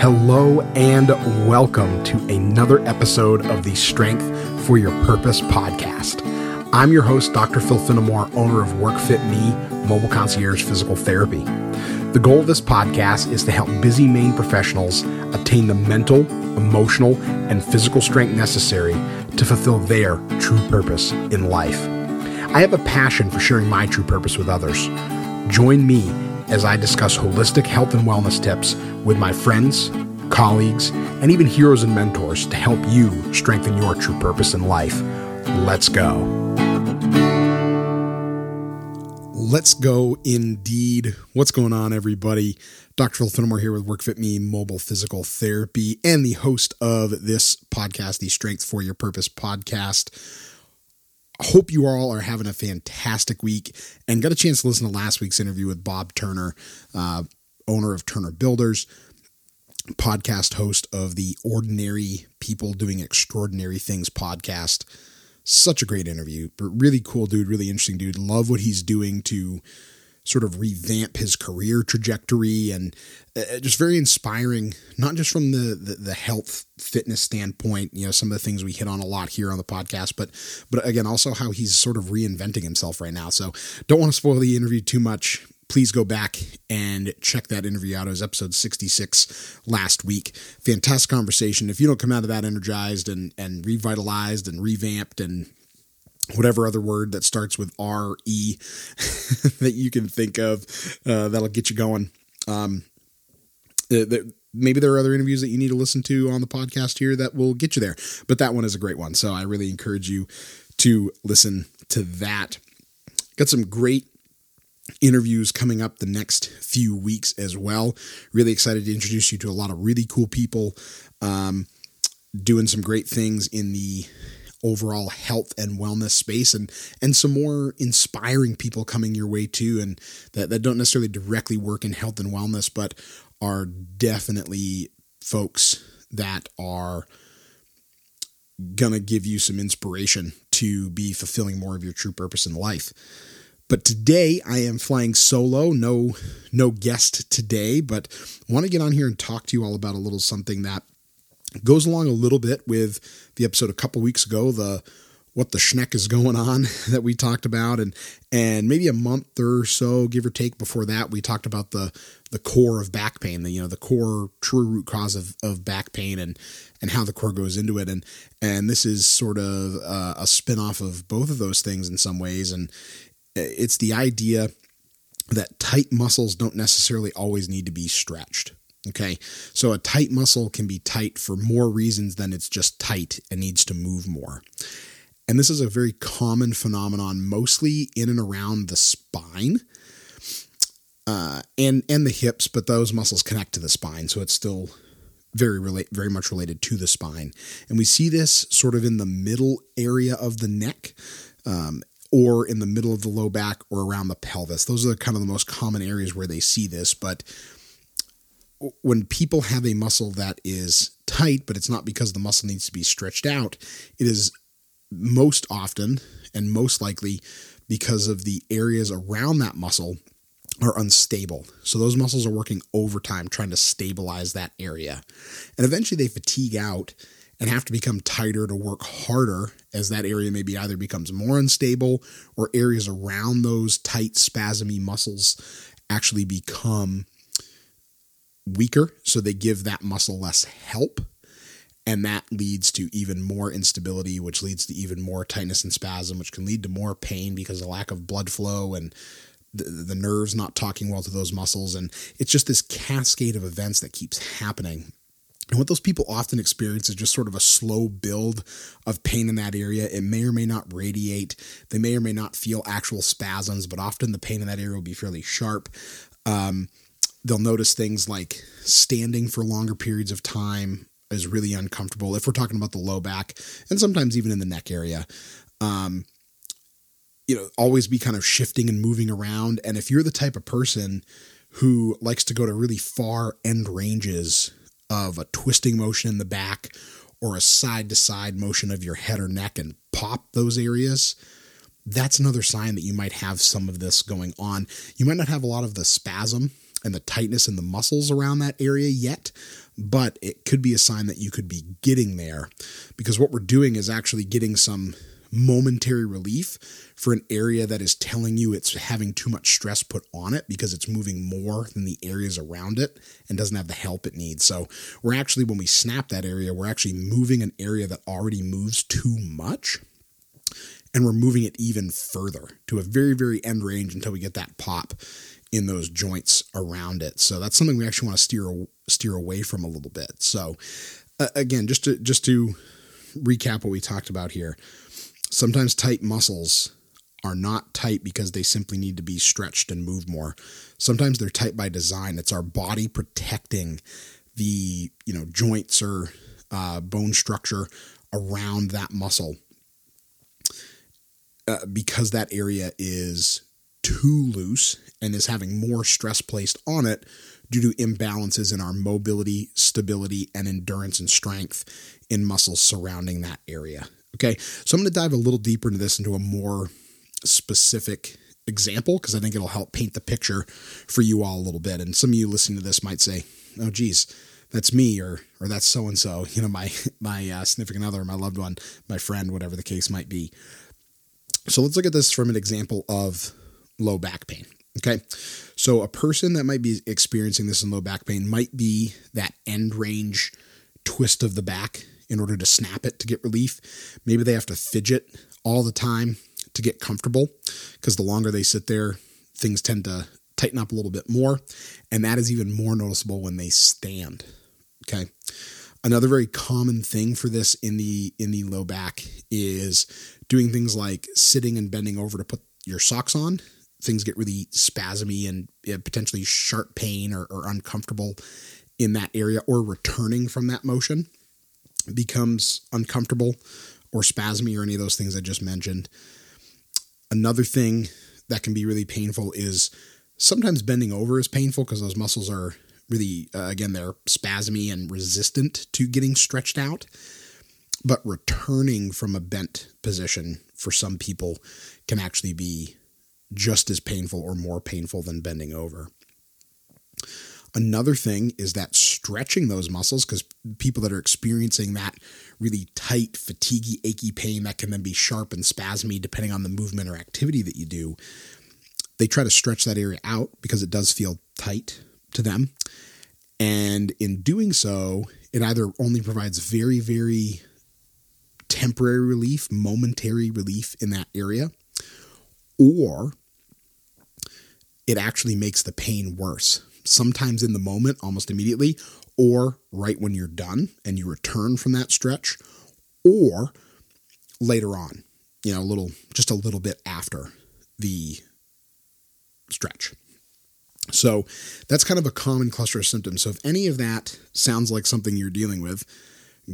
Hello and welcome to another episode of the Strength for Your Purpose podcast. I'm your host, Dr. Phil Finnemore, owner of WorkFit Me Mobile Concierge Physical Therapy. The goal of this podcast is to help busy Maine professionals attain the mental, emotional, and physical strength necessary to fulfill their true purpose in life. I have a passion for sharing my true purpose with others. Join me as I discuss holistic health and wellness tips with my friends, colleagues, and even heroes and mentors to help you strengthen your true purpose in life. Let's go. Let's go indeed. What's going on, everybody? Dr. Phil Finnemore here with WorkFit Me Mobile Physical Therapy and the host of this podcast, the Strength for Your Purpose podcast. Hope you all are having a fantastic week and got a chance to listen to last week's interview with Bob Turner, uh, owner of Turner Builders, podcast host of the Ordinary People Doing Extraordinary Things podcast. Such a great interview, but really cool dude, really interesting dude. Love what he's doing to sort of revamp his career trajectory and uh, just very inspiring not just from the, the, the health fitness standpoint you know some of the things we hit on a lot here on the podcast but but again also how he's sort of reinventing himself right now so don't want to spoil the interview too much please go back and check that interview out. It was episode 66 last week. Fantastic conversation. If you don't come out of that energized and, and revitalized and revamped and whatever other word that starts with R E that you can think of uh, that'll get you going. Um, the, maybe there are other interviews that you need to listen to on the podcast here that will get you there, but that one is a great one. So I really encourage you to listen to that. Got some great interviews coming up the next few weeks as well. Really excited to introduce you to a lot of really cool people um, doing some great things in the overall health and wellness space and and some more inspiring people coming your way too and that, that don't necessarily directly work in health and wellness but are definitely folks that are gonna give you some inspiration to be fulfilling more of your true purpose in life. But today I am flying solo, no no guest today, but want to get on here and talk to you all about a little something that goes along a little bit with the episode a couple weeks ago, the what the schneck is going on that we talked about. And and maybe a month or so give or take before that we talked about the the core of back pain the you know the core true root cause of, of back pain and and how the core goes into it. And and this is sort of a spin-off of both of those things in some ways. And it's the idea that tight muscles don't necessarily always need to be stretched. Okay. So a tight muscle can be tight for more reasons than it's just tight and needs to move more. And this is a very common phenomenon, mostly in and around the spine uh, and and the hips, but those muscles connect to the spine, so it's still very relate very much related to the spine. And we see this sort of in the middle area of the neck. Um, or in the middle of the low back or around the pelvis. Those are kind of the most common areas where they see this. But when people have a muscle that is tight, but it's not because the muscle needs to be stretched out, it is most often and most likely because of the areas around that muscle are unstable. So those muscles are working overtime trying to stabilize that area. And eventually they fatigue out and have to become tighter to work harder as that area maybe either becomes more unstable or areas around those tight spasmy muscles actually become weaker so they give that muscle less help and that leads to even more instability which leads to even more tightness and spasm which can lead to more pain because of lack of blood flow and the, the nerves not talking well to those muscles and it's just this cascade of events that keeps happening and what those people often experience is just sort of a slow build of pain in that area. It may or may not radiate. They may or may not feel actual spasms, but often the pain in that area will be fairly sharp. Um, they'll notice things like standing for longer periods of time is really uncomfortable if we're talking about the low back and sometimes even in the neck area. Um, you know, always be kind of shifting and moving around. And if you're the type of person who likes to go to really far end ranges of a twisting motion in the back or a side to side motion of your head or neck and pop those areas, that's another sign that you might have some of this going on. You might not have a lot of the spasm and the tightness in the muscles around that area yet, but it could be a sign that you could be getting there because what we're doing is actually getting some momentary relief for an area that is telling you it's having too much stress put on it because it's moving more than the areas around it and doesn't have the help it needs. So, we're actually, when we snap that area, we're actually moving an area that already moves too much and we're moving it even further to a very, very end range until we get that pop in those joints around it. So that's something we actually want to steer steer away from a little bit. So uh, again, just to just to recap what we talked about here, sometimes tight muscles are not tight because they simply need to be stretched and move more. Sometimes they're tight by design. It's our body protecting the you know joints or uh, bone structure around that muscle uh, because that area is too loose and is having more stress placed on it due to imbalances in our mobility, stability, and endurance and strength in muscles surrounding that area. Okay, so I'm going to dive a little deeper into this into a more specific example because I think it'll help paint the picture for you all a little bit. And some of you listening to this might say, "Oh, geez, that's me," or "or that's so and so," you know, my my uh, significant other, my loved one, my friend, whatever the case might be. So let's look at this from an example of low back pain. Okay. So a person that might be experiencing this in low back pain might be that end range twist of the back in order to snap it to get relief. Maybe they have to fidget all the time to get comfortable because the longer they sit there, things tend to tighten up a little bit more. And that is even more noticeable when they stand. Okay. Another very common thing for this in the in the low back is doing things like sitting and bending over to put your socks on things get really spasmy and potentially sharp pain or, or uncomfortable in that area, or returning from that motion becomes uncomfortable or spasmy or any of those things I just mentioned. Another thing that can be really painful is sometimes bending over is painful because those muscles are really, uh, again, they're spasmy and resistant to getting stretched out. But returning from a bent position for some people can actually be just as painful or more painful than bending over. Another thing is that stretching those muscles, because people that are experiencing that really tight, fatiguey, achy pain that can then be sharp and spasmy depending on the movement or activity that you do, they try to stretch that area out because it does feel tight to them. And in doing so, it either only provides very, very temporary relief, momentary relief in that area, or it actually makes the pain worse. Sometimes in the moment, almost immediately, or right when you're done and you return from that stretch, or later on, you know, a little, just a little bit after the stretch. So that's kind of a common cluster of symptoms. So if any of that sounds like something you're dealing with,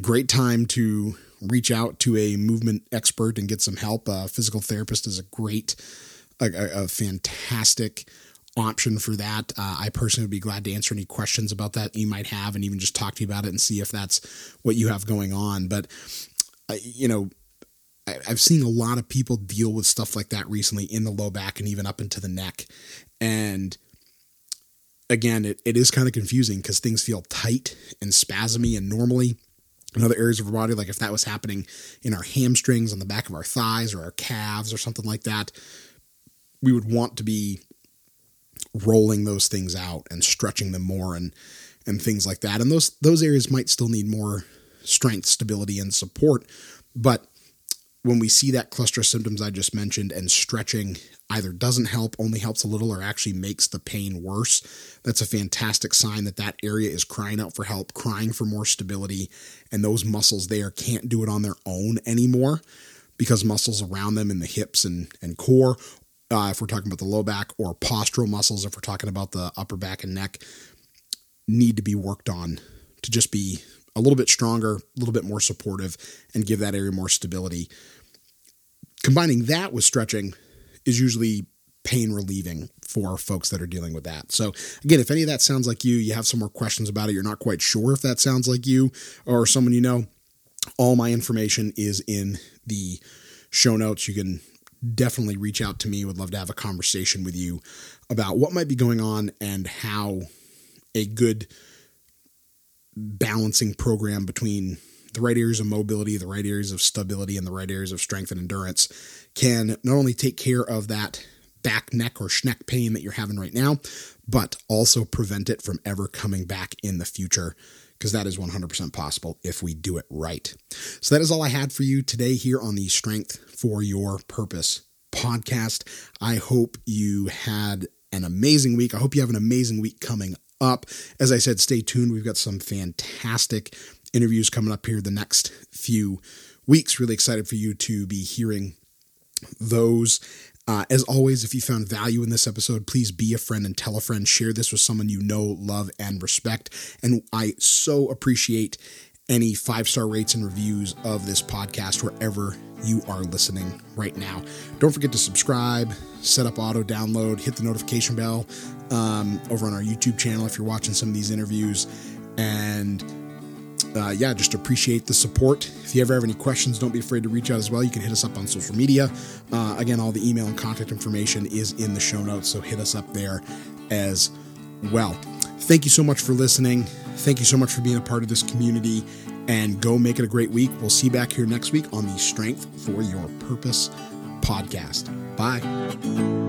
great time to reach out to a movement expert and get some help. A physical therapist is a great, a, a fantastic option for that. Uh, I personally would be glad to answer any questions about that you might have and even just talk to you about it and see if that's what you have going on. But, uh, you know, I, I've seen a lot of people deal with stuff like that recently in the low back and even up into the neck. And again, it, it is kind of confusing because things feel tight and spasmy and normally in other areas of our body, like if that was happening in our hamstrings, on the back of our thighs or our calves or something like that, we would want to be rolling those things out and stretching them more and and things like that. And those those areas might still need more strength, stability, and support. But when we see that cluster of symptoms I just mentioned and stretching either doesn't help, only helps a little, or actually makes the pain worse, that's a fantastic sign that that area is crying out for help, crying for more stability, and those muscles there can't do it on their own anymore because muscles around them in the hips and, and core uh, if we're talking about the low back, or postural muscles, if we're talking about the upper back and neck, need to be worked on to just be a little bit stronger, a little bit more supportive, and give that area more stability. Combining that with stretching is usually pain relieving for folks that are dealing with that. So, again, if any of that sounds like you, you have some more questions about it, you're not quite sure if that sounds like you or someone you know, all my information is in the show notes. You can definitely reach out to me. Would love to have a conversation with you about what might be going on and how a good balancing program between the right areas of mobility, the right areas of stability, and the right areas of strength and endurance can not only take care of that back, neck, or schneck pain that you're having right now, but also prevent it from ever coming back in the future because that is 100% possible if we do it right. So, that is all I had for you today here on the Strength for Your Purpose podcast. I hope you had an amazing week. I hope you have an amazing week coming up. As I said, stay tuned. We've got some fantastic interviews coming up here the next few weeks. Really excited for you to be hearing those. Uh, as always, if you found value in this episode, please be a friend and tell a friend. Share this with someone you know, love, and respect. And I so appreciate any five star rates and reviews of this podcast wherever you are listening right now. Don't forget to subscribe, set up auto download, hit the notification bell um, over on our YouTube channel if you're watching some of these interviews. And uh, yeah, just appreciate the support. If you ever have any questions, don't be afraid to reach out as well. You can hit us up on social media. Uh, again, all the email and contact information is in the show notes, so hit us up there as well. Thank you so much for listening. Thank you so much for being a part of this community and go make it a great week. We'll see you back here next week on the Strength for Your Purpose podcast. Bye.